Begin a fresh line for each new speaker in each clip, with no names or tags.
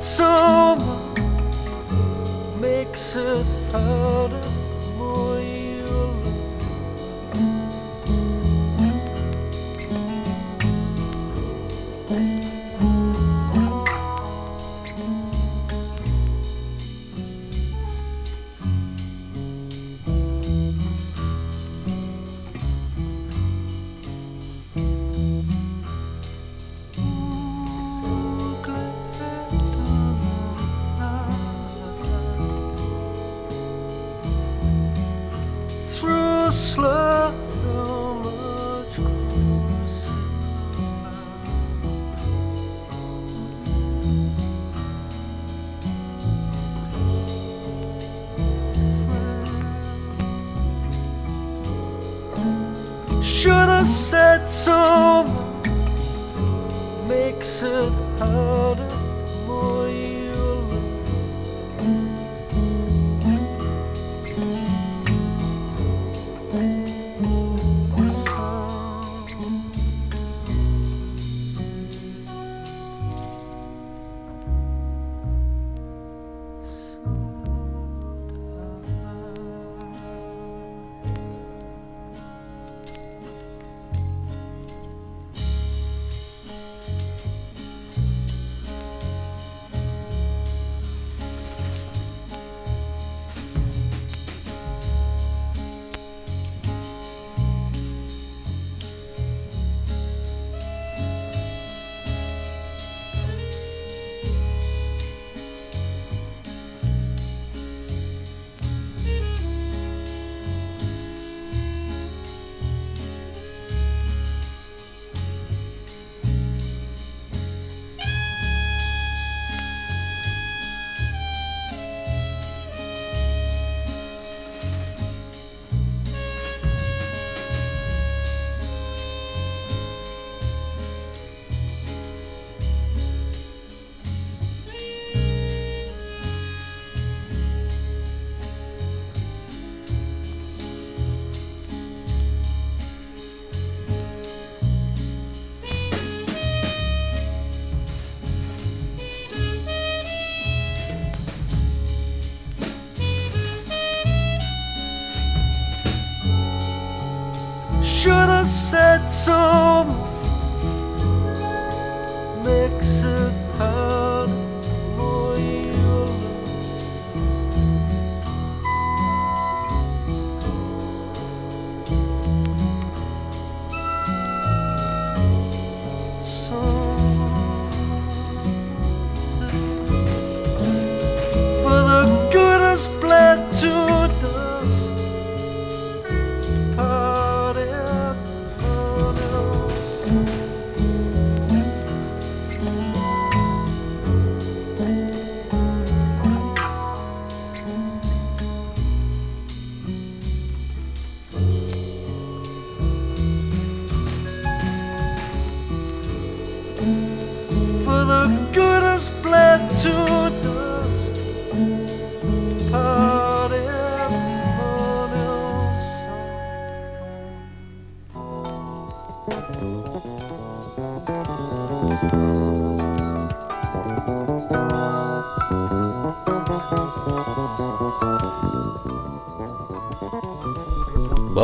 sad summer makes it harder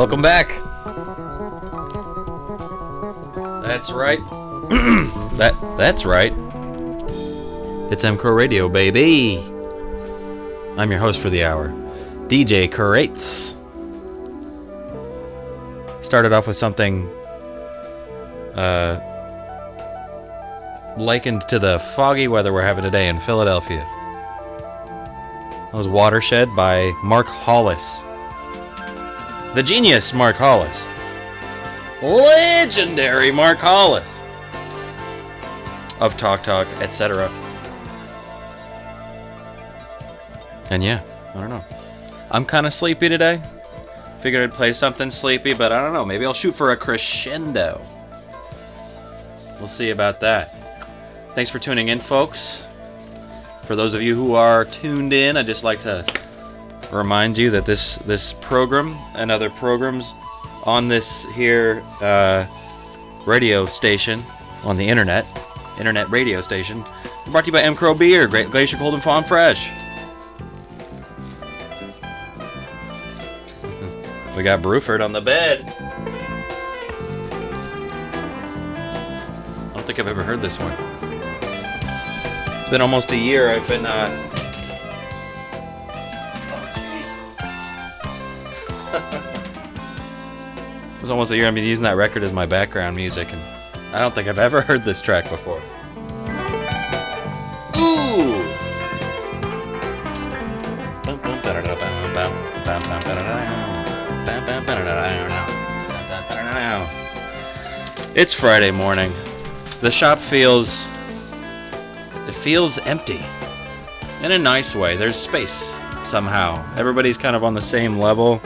Welcome back. That's right. that that's right. It's MCRO Radio, baby. I'm your host for the hour, DJ Crates. Started off with something uh, likened to the foggy weather we're having today in Philadelphia. That was Watershed by Mark Hollis. The genius Mark Hollis. Legendary Mark Hollis. Of Talk Talk, etc. And yeah, I don't know. I'm kind of sleepy today. Figured I'd play something sleepy, but I don't know. Maybe I'll shoot for a crescendo. We'll see about that. Thanks for tuning in, folks. For those of you who are tuned in, I'd just like to remind you that this this program and other programs on this here uh, radio station on the internet, internet radio station,
Brought to you by M. Crow Beer, Great Glacier Cold and Farm Fresh. we got Bruford on the bed. I don't think I've ever heard this one. It's been almost a year. I've been, uh. Almost a year I've been using that record as my background music, and I don't think I've ever heard this track before. Ooh! It's Friday morning. The shop feels. It feels empty. In a nice way. There's space somehow. Everybody's kind of on the same level.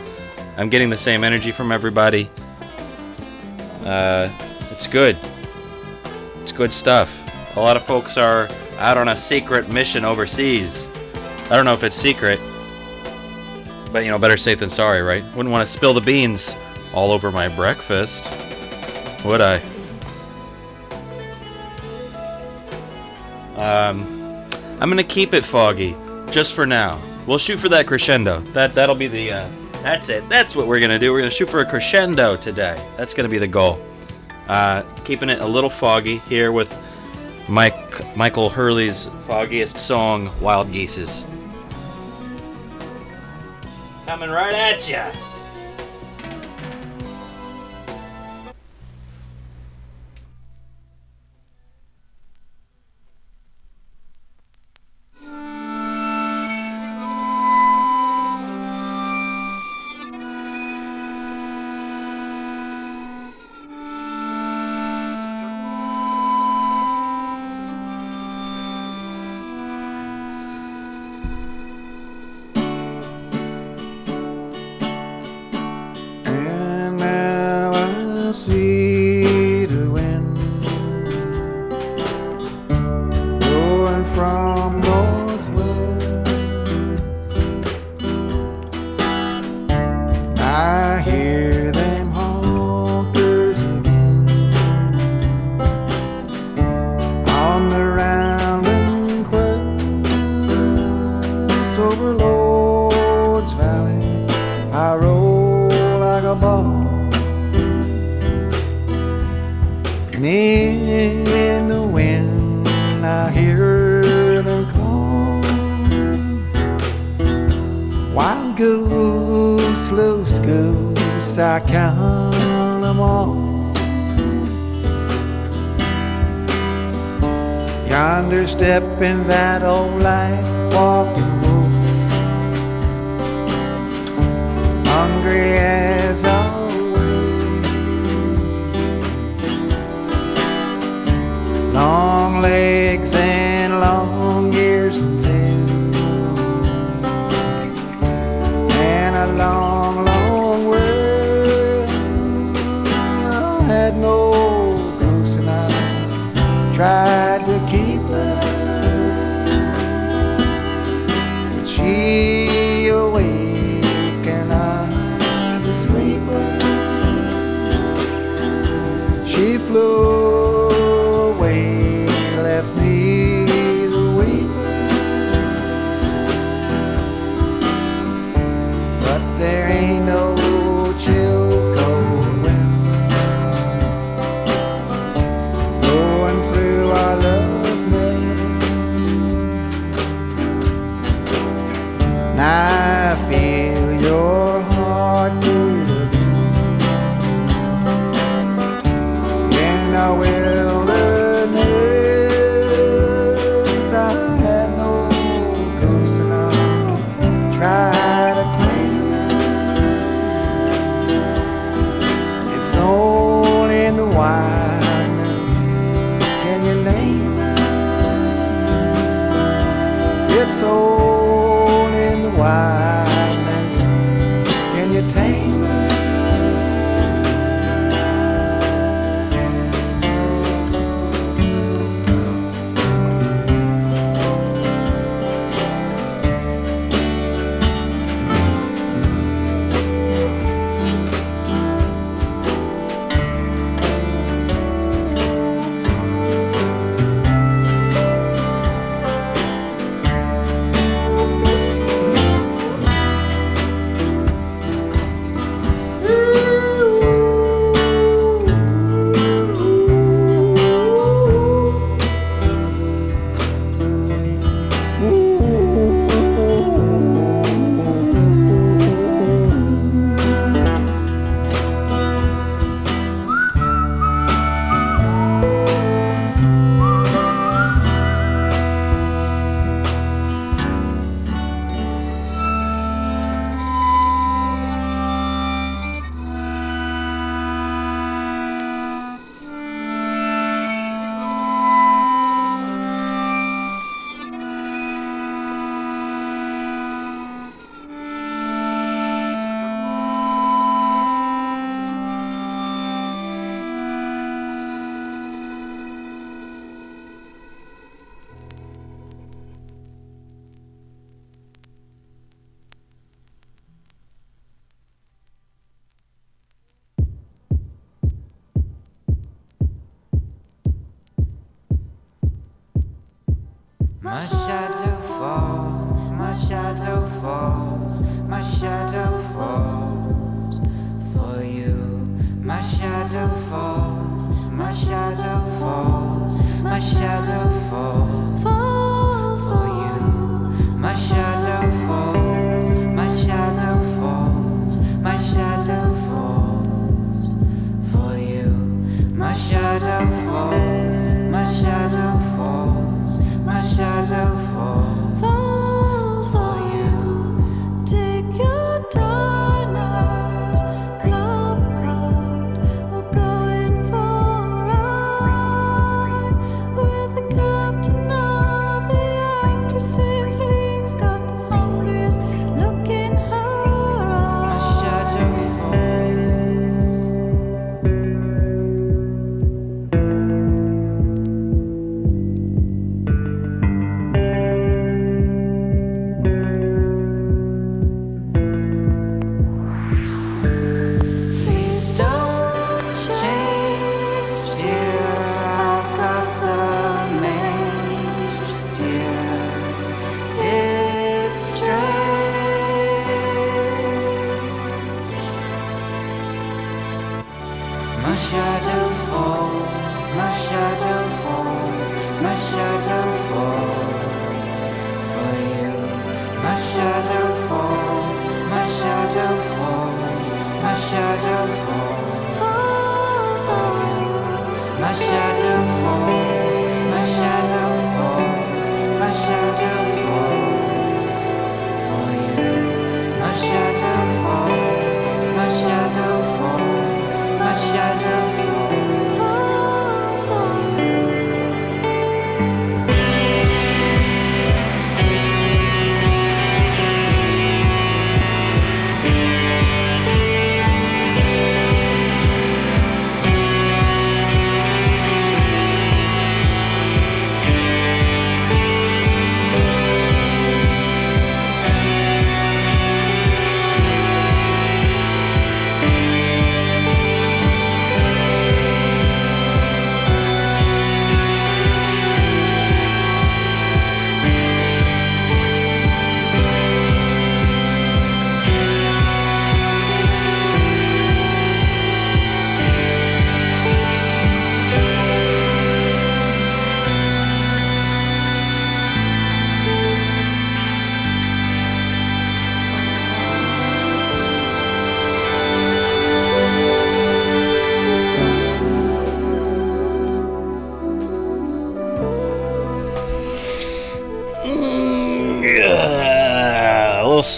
I'm getting the same energy from everybody. Uh, it's good. It's good stuff. A lot of folks are out on a secret mission overseas. I don't know if it's secret, but you know, better safe than sorry, right? Wouldn't want to spill the beans all over my breakfast, would I? Um, I'm gonna keep it foggy, just for now. We'll shoot for that crescendo. That that'll be the. Uh, that's it. That's what we're gonna do. We're gonna shoot for a crescendo today. That's gonna be the goal. Uh, keeping it a little foggy here with Mike Michael Hurley's foggiest song, "Wild Geeses." Coming right at ya.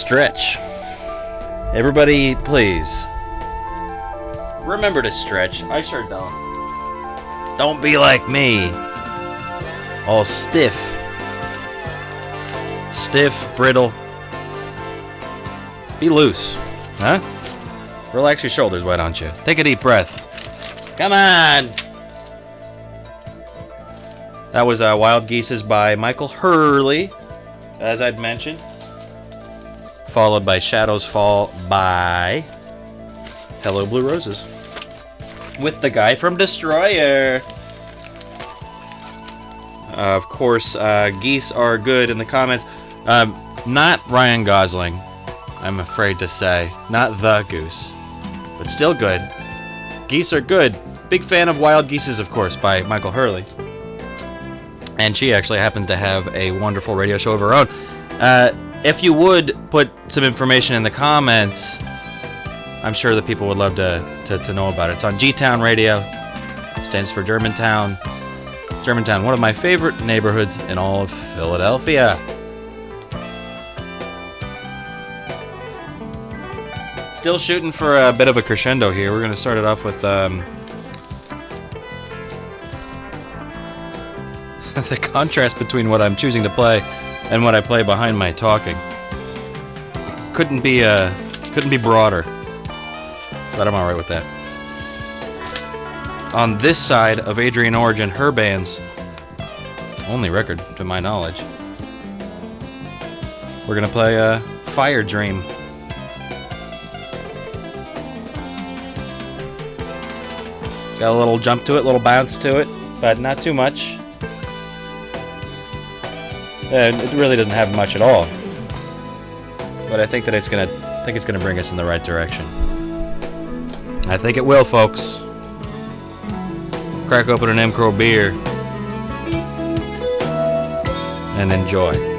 Stretch. Everybody, please. Remember to stretch. I sure don't. Don't be like me. All stiff. Stiff, brittle. Be loose. Huh? Relax your shoulders, why don't you? Take a deep breath. Come on! That was uh, Wild Geeses by Michael Hurley, as I'd mentioned. Followed by Shadows Fall by Hello Blue Roses. With the guy from Destroyer. Uh, of course, uh, geese are good in the comments. Um, not Ryan Gosling, I'm afraid to say. Not the goose. But still good. Geese are good. Big fan of Wild Geeses, of course, by Michael Hurley. And she actually happens to have a wonderful radio show of her own. Uh, if you would put some information in the comments, I'm sure that people would love to, to, to know about it. It's on G Town Radio, stands for Germantown. Germantown, one of my favorite neighborhoods in all of Philadelphia. Still shooting for a bit of a crescendo here. We're going to start it off with um, the contrast between what I'm choosing to play and what I play behind my talking. Couldn't be uh, couldn't be broader. But I'm all right with that. On this side of Adrian Origin, her band's only record, to my knowledge, we're gonna play uh, "Fire Dream." Got a little jump to it, a little bounce to it, but not too much. And it really doesn't have much at all. But I think that it's gonna, I think it's gonna bring us in the right direction. I think it will, folks. Crack open an MCRO beer and enjoy.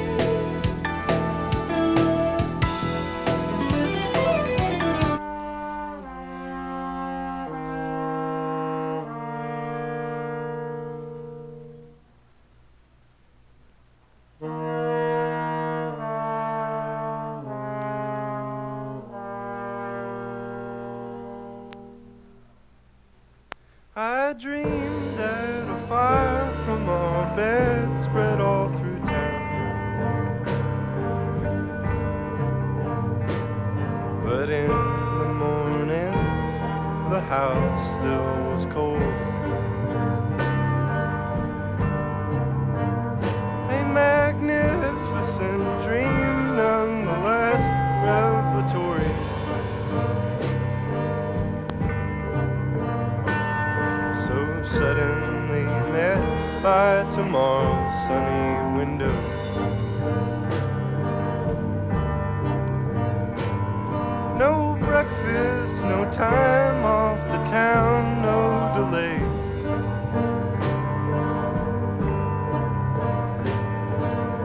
No time off to town, no delay.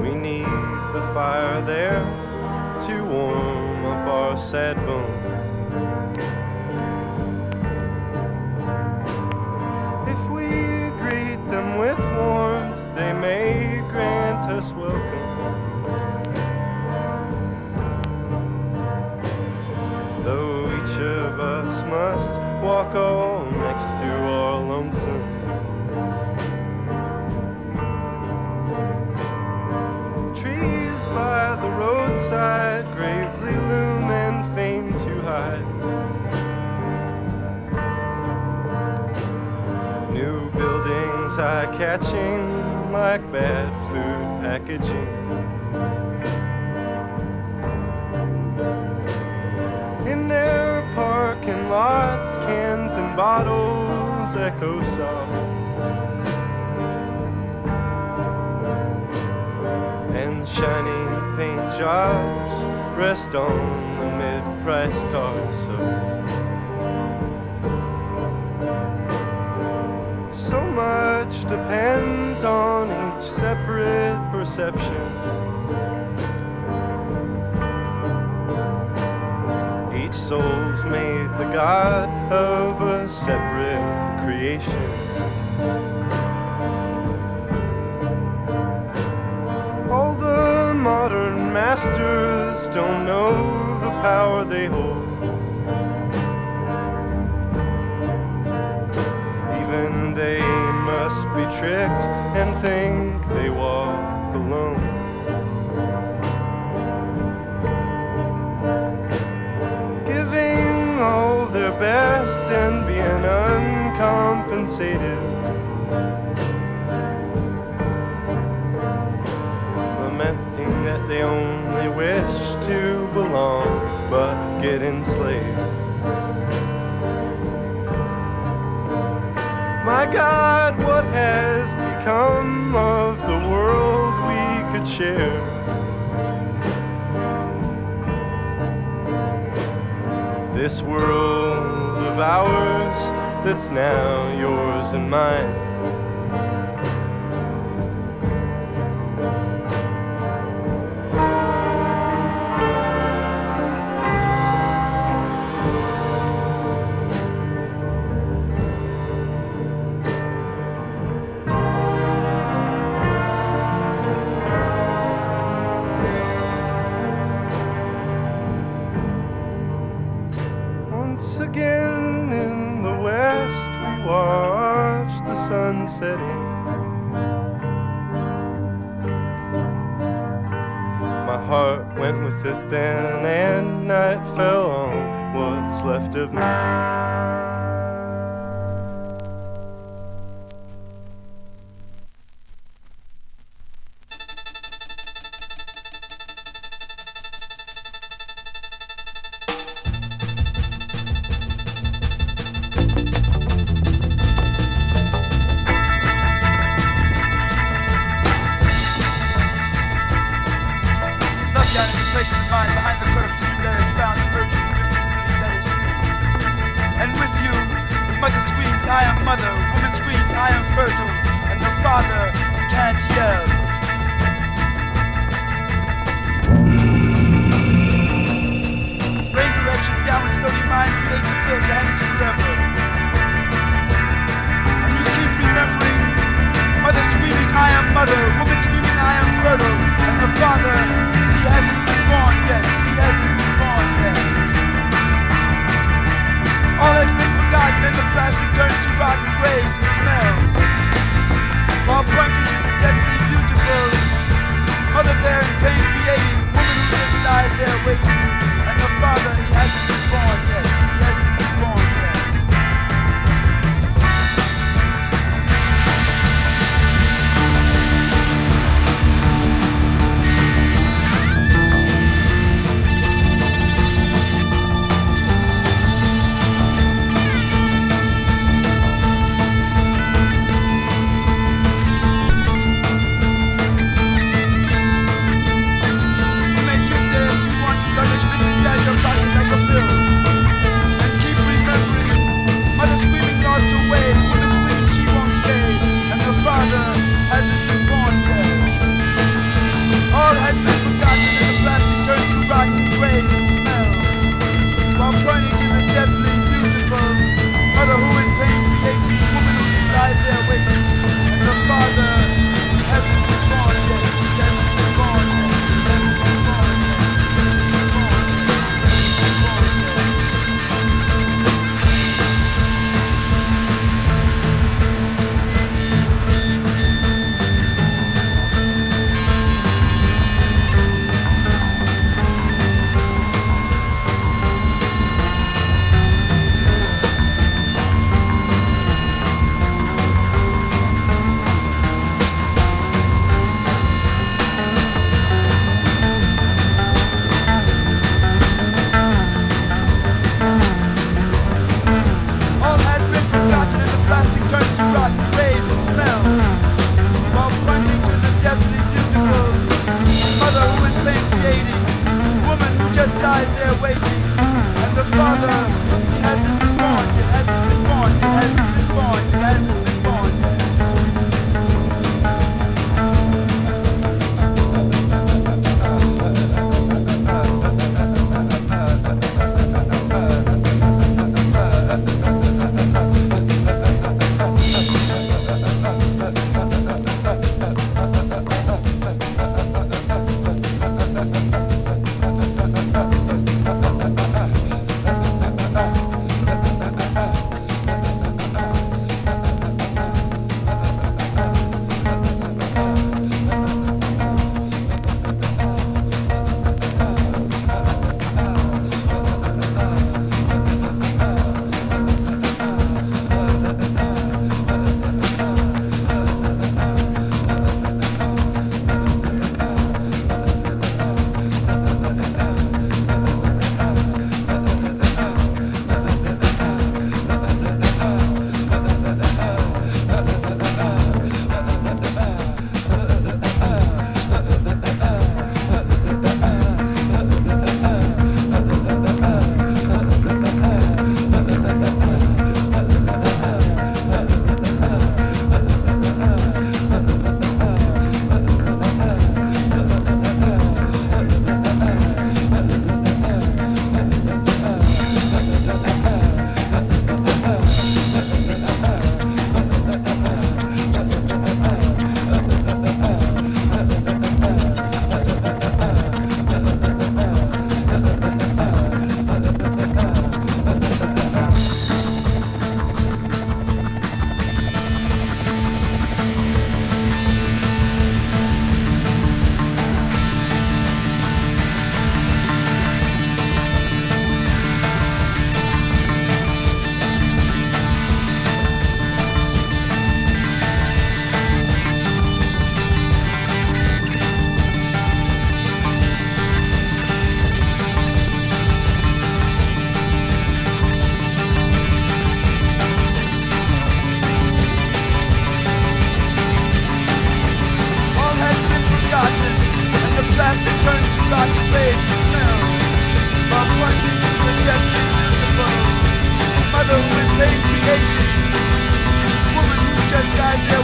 We need the fire there to warm up our sad bones. Catching like bad food packaging. In their parking lots, cans and bottles echo soft. And shiny paint jobs rest on the mid-price cars. So So much depends on each separate perception. Each soul's made the god of a separate creation. All the modern masters don't know the power they hold. Tricked and think they walk alone. Giving all their best and being uncompensated. Lamenting that they only wish to belong but get enslaved. My God, what has become of the world we could share? This world of ours that's now yours and mine.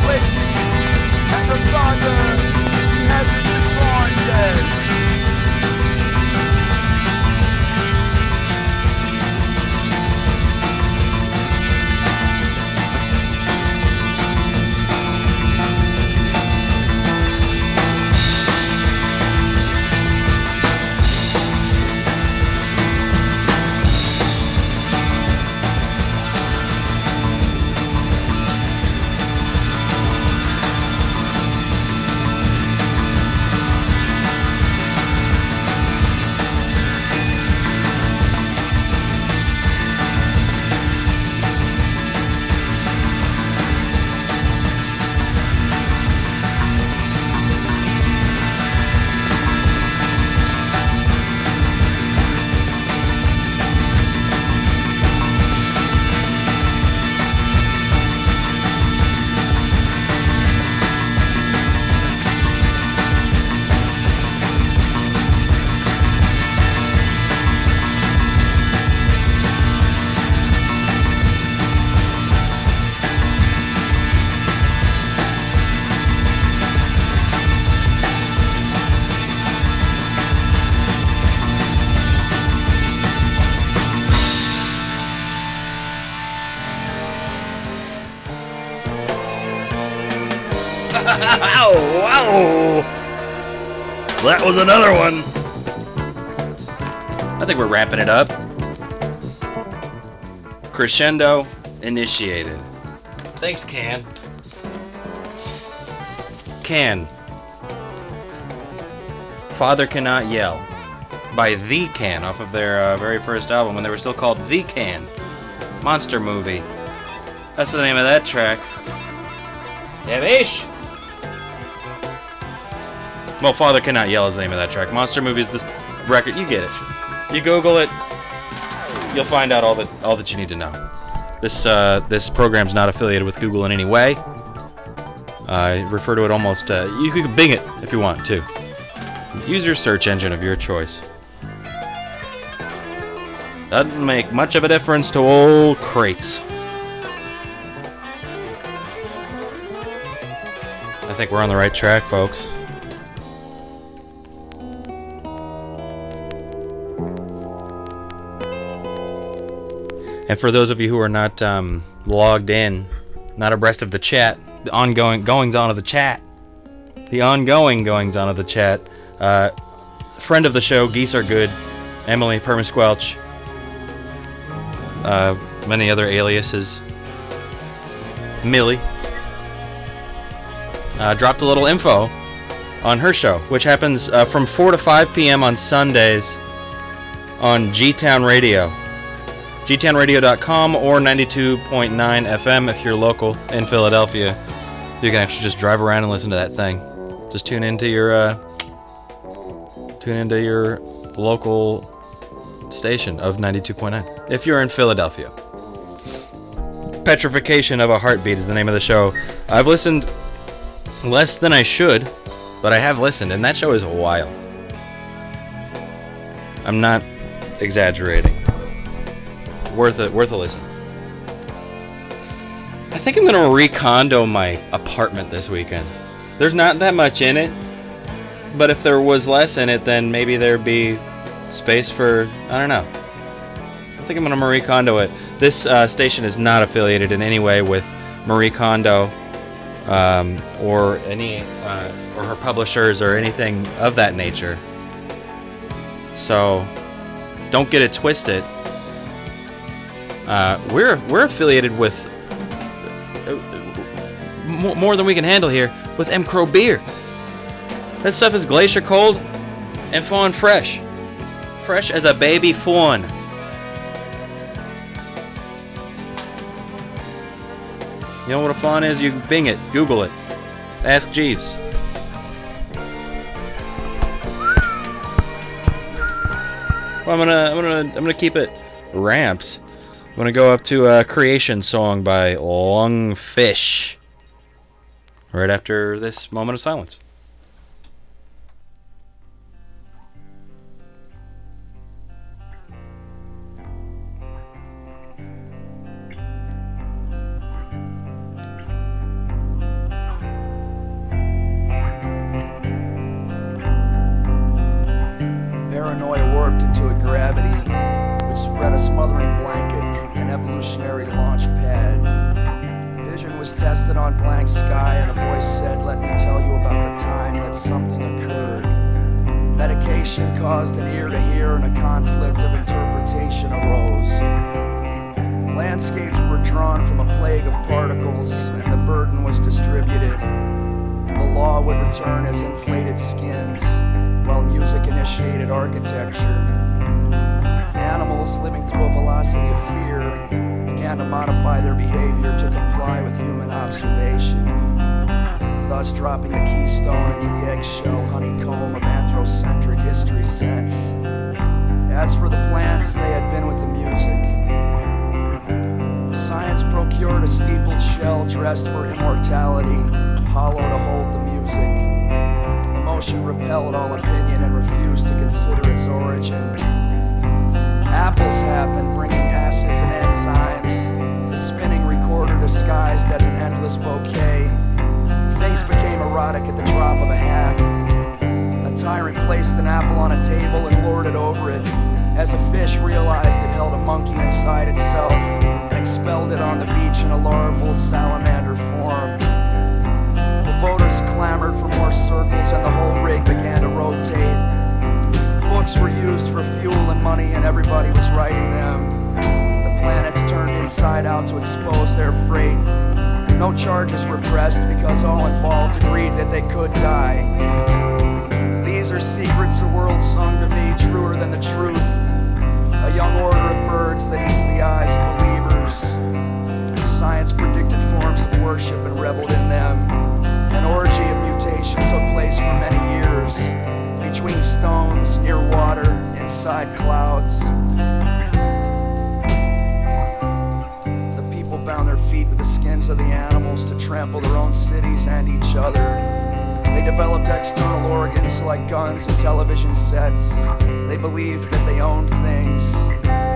There and the father, he hasn't
That was another one. I think we're wrapping it up. Crescendo initiated. Thanks, Can. Can. Father Cannot Yell by The Can off of their uh, very first album when they were still called The Can. Monster Movie. That's the name of that track. Yeah, bish. Well, Father Cannot Yell is the name of that track. Monster Movies, this record. You get it. You Google it. You'll find out all that all that you need to know. This uh, this program's not affiliated with Google in any way. I refer to it almost. Uh, you could Bing it if you want to. Use your search engine of your choice. Doesn't make much of a difference to old crates. I think we're on the right track, folks. And for those of you who are not um, logged in, not abreast of the chat, the ongoing goings on of the chat, the ongoing goings on of the chat, uh, friend of the show, Geese Are Good, Emily Permasquelch, uh, many other aliases, Millie, uh, dropped a little info on her show, which happens uh, from 4 to 5 p.m. on Sundays on G Town Radio gtownradio.com or 92.9 FM if you're local in Philadelphia. You can actually just drive around and listen to that thing. Just tune into your uh, tune into your local station of 92.9 if you're in Philadelphia. Petrification of a Heartbeat is the name of the show. I've listened less than I should, but I have listened, and that show is wild. I'm not exaggerating worth it, worth a listen. I think I'm gonna recondo my apartment this weekend. There's not that much in it, but if there was less in it, then maybe there'd be space for I don't know. I think I'm gonna Marie Kondo it. This uh, station is not affiliated in any way with Marie Kondo um, or any uh, or her publishers or anything of that nature. So don't get it twisted. Uh, we're we're affiliated with uh, more than we can handle here with M Crow beer. That stuff is glacier cold and fawn fresh, fresh as a baby fawn. You know what a fawn is? You Bing it, Google it, ask Jeeves. Well, I'm gonna I'm gonna I'm gonna keep it ramped. I'm gonna go up to a creation song by Lungfish. Right after this moment of silence.
Medication caused an ear to hear, and a conflict of interpretation arose. Landscapes were drawn from a plague of particles, and the burden was distributed. The law would return as inflated skins, while music initiated architecture. Animals living through a velocity of fear began to modify their behavior to comply with human observation, thus dropping the keystone into the eggshell honeycomb of anthrocentric history sense. As for the plants, they had been with the music. Science procured a steepled shell dressed for immortality, hollow to hold the music. Emotion repelled all opinion and refused to consider its origin. Apples happened, bringing acids and enzymes. The spinning recorder disguised as an endless bouquet. Things became erotic at the drop of a hat. A tyrant placed an apple on a table and lorded over it. As a fish realized it held a monkey inside itself and expelled it on the beach in a larval salamander form. The voters clamored for more circles and the whole rig began to rotate. Books were used for fuel and money, and everybody was writing them. The planets turned inside out to expose their freight. No charges were pressed because all involved agreed that they could die. These are secrets the world sung to me, truer than the truth. A young order of birds that eats the eyes of believers. Science predicted forms of worship and reveled in them. An orgy of mutation took place for many years between stones, near water, inside clouds. Bound their feet with the skins of the animals to trample their own cities and each other. They developed external organs like guns and television sets. They believed that they owned things.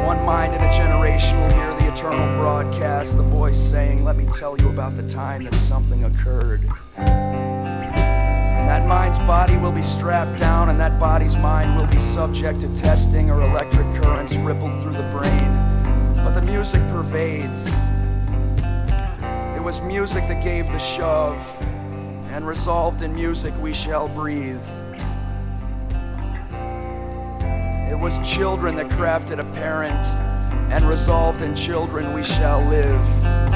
One mind in a generation will hear the eternal broadcast, the voice saying, Let me tell you about the time that something occurred. And that mind's body will be strapped down, and that body's mind will be subject to testing or electric currents rippled through the brain. But the music pervades. Was music that gave the shove, and resolved in music we shall breathe. It was children that crafted a parent, and resolved in children we shall live.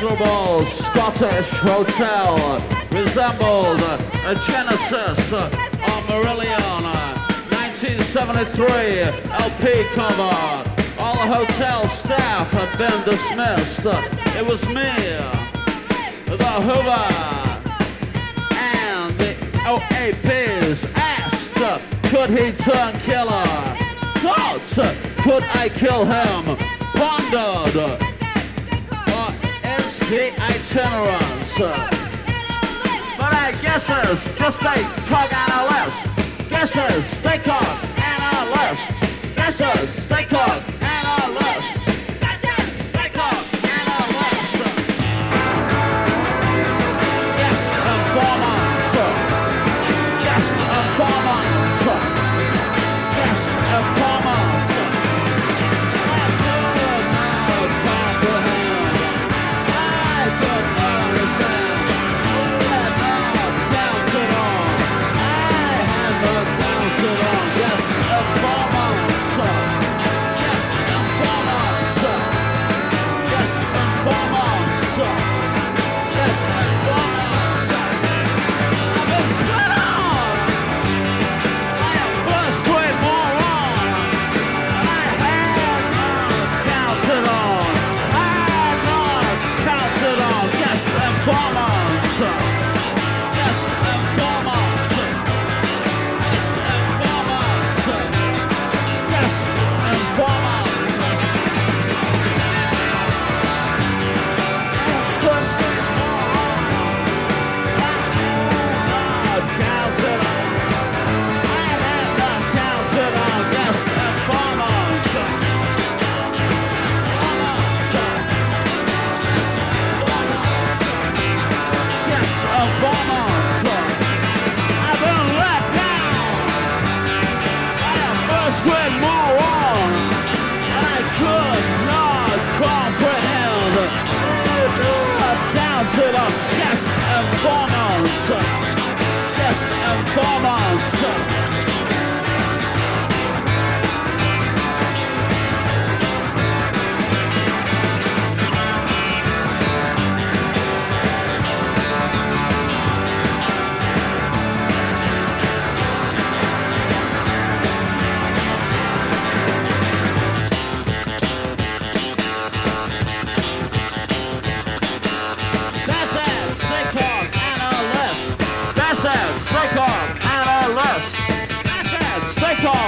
Miserable Scottish hotel resembled a genesis of Marillion 1973 LP cover. All the hotel staff had been dismissed. It was me, the Hoover, and the OAPs asked, could he turn killer? Thought, could I kill him? Pondered, see, I turn around, so. But I guess us, just a cog on our list. Guess us, stay cog on our list. Guess us, stay cog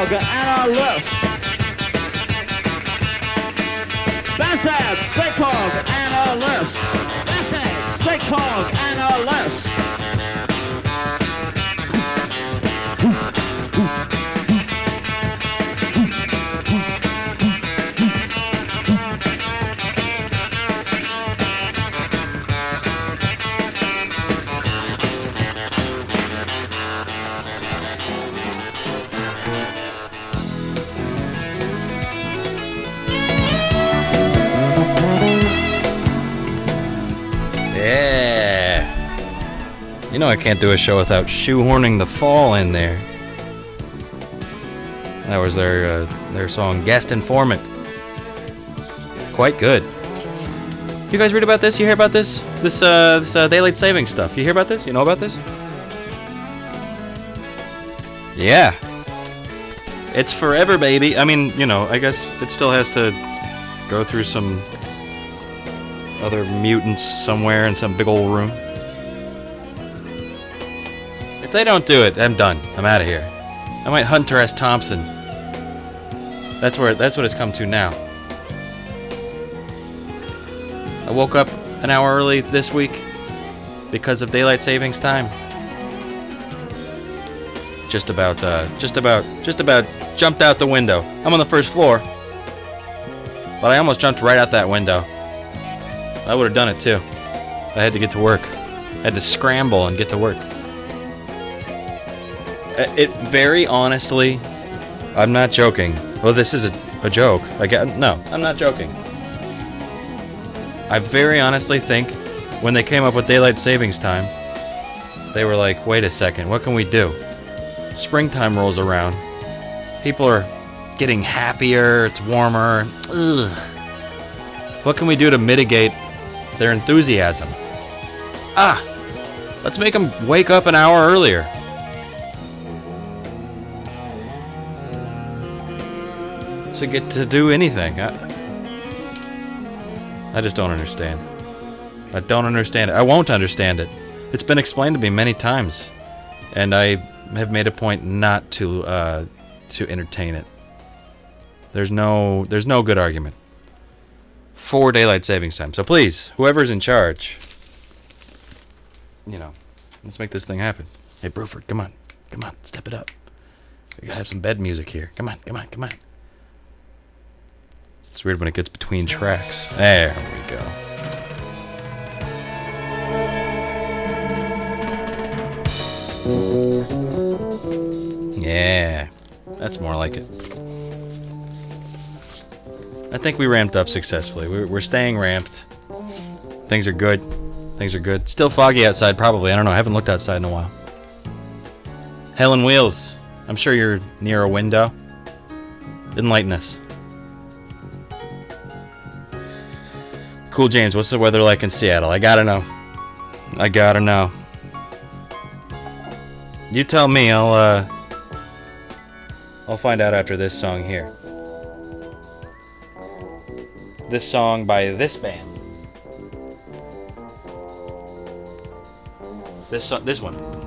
snake hog, analyst. Bastard, snake hog, analyst. Bastard, snake hog,
I can't do a show without shoehorning the fall in there. That was their uh, their song "Guest Informant." Quite good. You guys read about this? You hear about this? This uh, this uh, daylight saving stuff. You hear about this? You know about this? Yeah. It's forever, baby. I mean, you know, I guess it still has to go through some other mutants somewhere in some big old room. If they don't do it, I'm done. I'm out of here. I might Hunter S. Thompson. That's where that's what it's come to now. I woke up an hour early this week because of daylight savings time. Just about uh just about just about jumped out the window. I'm on the first floor. But I almost jumped right out that window. I would have done it too. I had to get to work. I had to scramble and get to work. Uh, It very honestly, I'm not joking. Well, this is a, a joke. Get no, I'm not joking. I very honestly think when they came up with daylight savings time, they were like, "Wait a second, what can we do?" Springtime rolls around. People are getting happier. It's warmer. Ugh. What can we do to mitigate their enthusiasm? Ah, let's make them wake up an hour earlier. To get to do anything. I, I just don't understand. I don't understand it. I won't understand it. It's been explained to me many times, and I have made a point not to uh, to entertain it. There's no there's no good argument for daylight savings time. So please, whoever's in charge, you know, let's make this thing happen. Hey, Bruford, come on, come on, step it up. We gotta have some bed music here. Come on, come on, come on. It's weird when it gets between tracks. There we go. Yeah, that's more like it. I think we ramped up successfully. We're, staying ramped. Things are good. Things are good. Still foggy outside, probably. I don't know. I haven't looked outside in a while. Helen Wheels. I'm sure you're near a window. Enlighten us. Cool James, what's the weather like in Seattle? I gotta know. I gotta know. You tell me, I'll uh I'll find out after this song here. This song by this band. This this one.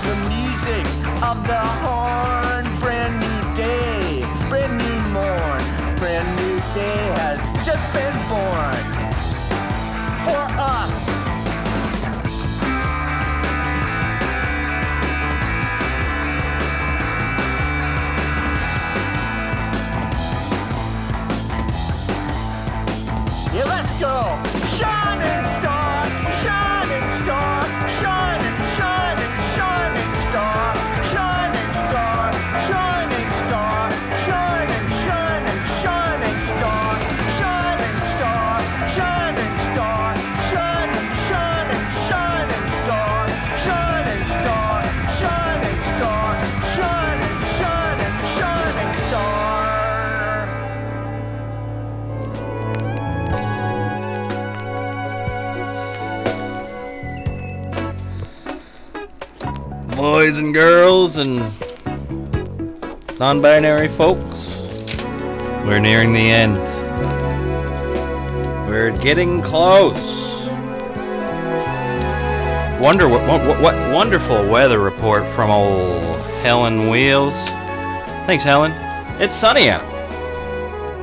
The music of the horn. Brand new day, brand new morn. Brand new day has just been born. For us. Yeah, let's go.
Boys and girls and non binary folks, we're nearing the end. We're getting close. Wonder what, what, what wonderful weather report from old Helen Wheels. Thanks, Helen. It's sunny out.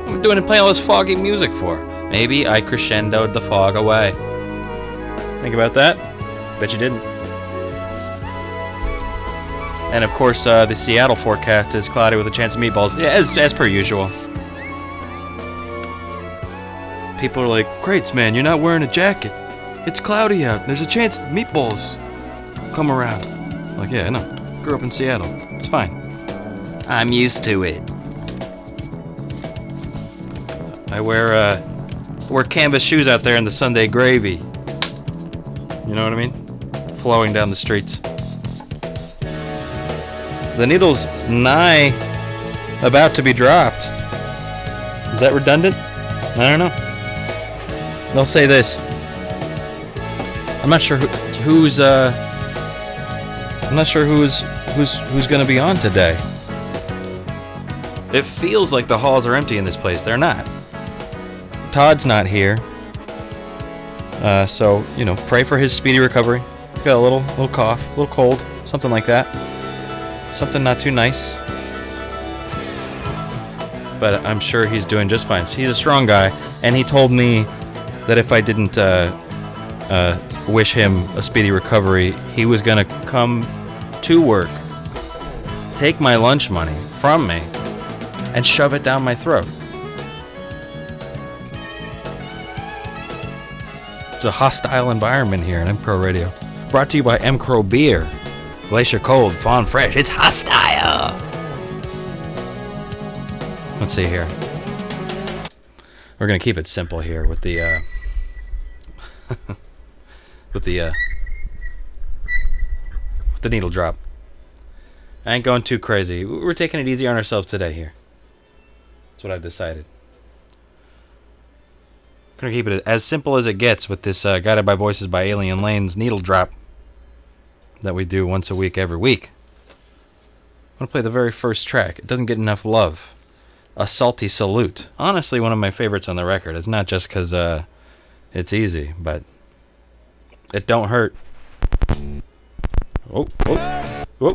What am I doing and playing all this foggy music for? Maybe I crescendoed the fog away. Think about that? Bet you didn't. And of course, uh, the Seattle forecast is cloudy with a chance of meatballs, yeah, as, as per usual. People are like, Crates, man, you're not wearing a jacket. It's cloudy out. There's a chance meatballs come around. Like, yeah, I know. Grew up in Seattle. It's fine. I'm used to it. I wear, uh, wear canvas shoes out there in the Sunday gravy. You know what I mean? Flowing down the streets. The needle's nigh about to be dropped. Is that redundant? I don't know. They'll say this. I'm not sure who, who's uh I'm not sure who's who's who's going to be on today. It feels like the halls are empty in this place. They're not. Todd's not here. Uh, so, you know, pray for his speedy recovery. He's got a little little cough, a little cold, something like that. Something not too nice. But I'm sure he's doing just fine. He's a strong guy, and he told me that if I didn't uh, uh, wish him a speedy recovery, he was gonna come to work, take my lunch money from me, and shove it down my throat. It's a hostile environment here in M Crow Radio. Brought to you by M Crow Beer. Glacier Cold, Fawn Fresh. It's hostile. Let's see here. We're gonna keep it simple here with the uh, with the uh, with the needle drop. I ain't going too crazy. We're taking it easy on ourselves today here. That's what I've decided. Gonna keep it as simple as it gets with this uh, guided by voices by Alien Lanes needle drop that we do once a week every week. I'm gonna play the very first track. It doesn't get enough love. A salty salute. Honestly, one of my favorites on the record. It's not just because uh, it's easy, but it don't hurt. Oh, oh, oh!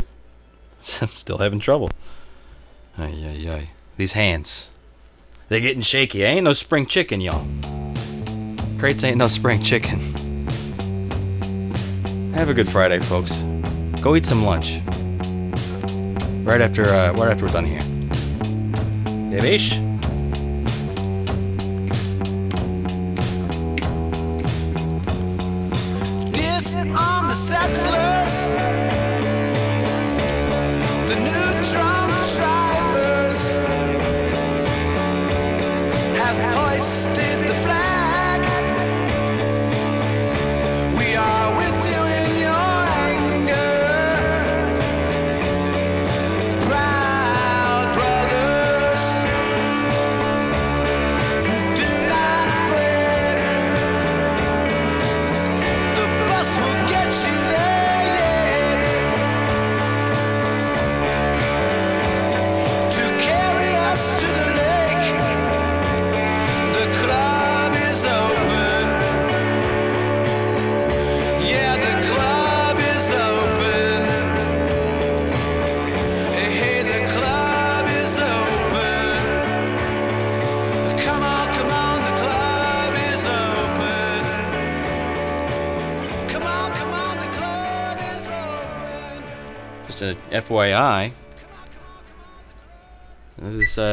I'm still having trouble. Ay, ay, ay. These hands. They're getting shaky. I ain't no spring chicken, y'all. Crates ain't no spring chicken. Have a good Friday, folks. Go eat some lunch. Right after, uh, right after we're done here. Devish?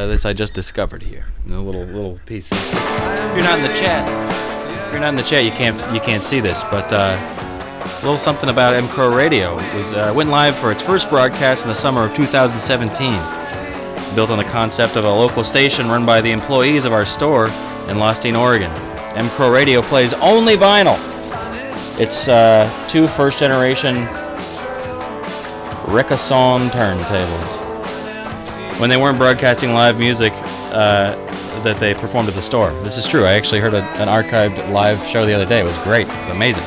Uh, this I just discovered here. A little little piece. If you're not in the chat, if you're not in the chat, you can't you can't see this. But uh, a little something about M Crow Radio. It was uh, went live for its first broadcast in the summer of 2017. Built on the concept of a local station run by the employees of our store in Lostine, Oregon. M Crow Radio plays only vinyl. It's uh, two first generation Rickason turntables. When they weren't broadcasting live music uh, that they performed at the store. This is true. I actually heard a, an archived live show the other day. It was great. It was amazing.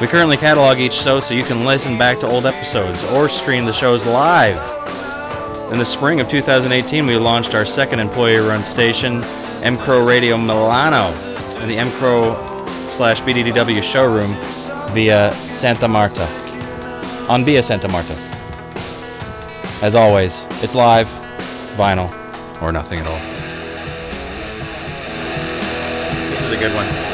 We currently catalog each show so you can listen back to old episodes or stream the shows live. In the spring of 2018, we launched our second employee-run station, M Crow Radio Milano, in the M Crow slash BDDW showroom via Santa Marta on Via Santa Marta. As always, it's live, vinyl, or nothing at all. This is a good one.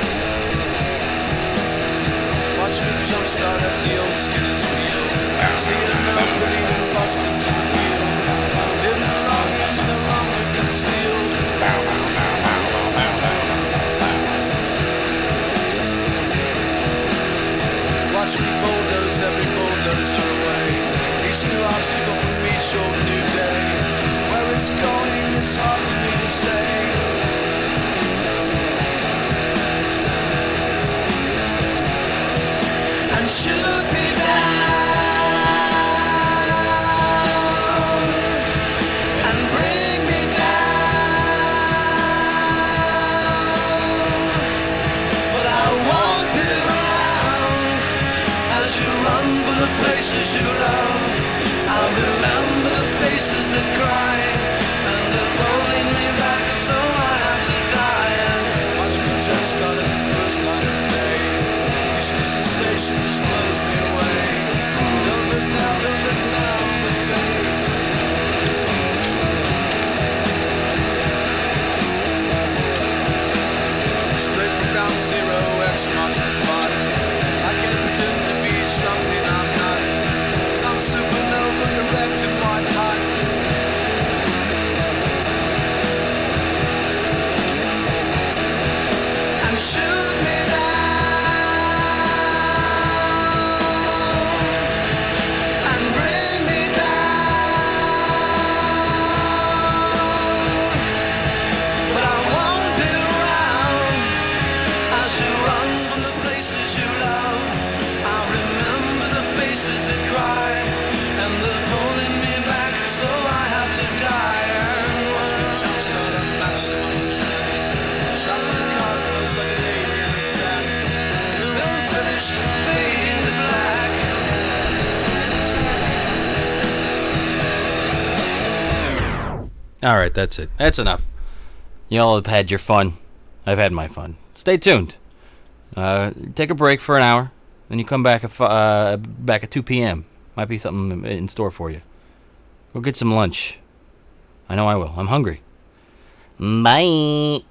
That's it. That's enough. Y'all have had your fun. I've had my fun. Stay tuned. Uh, take a break for an hour, then you come back at uh, back at 2 p.m. Might be something in store for you. Go get some lunch. I know I will. I'm hungry. Bye.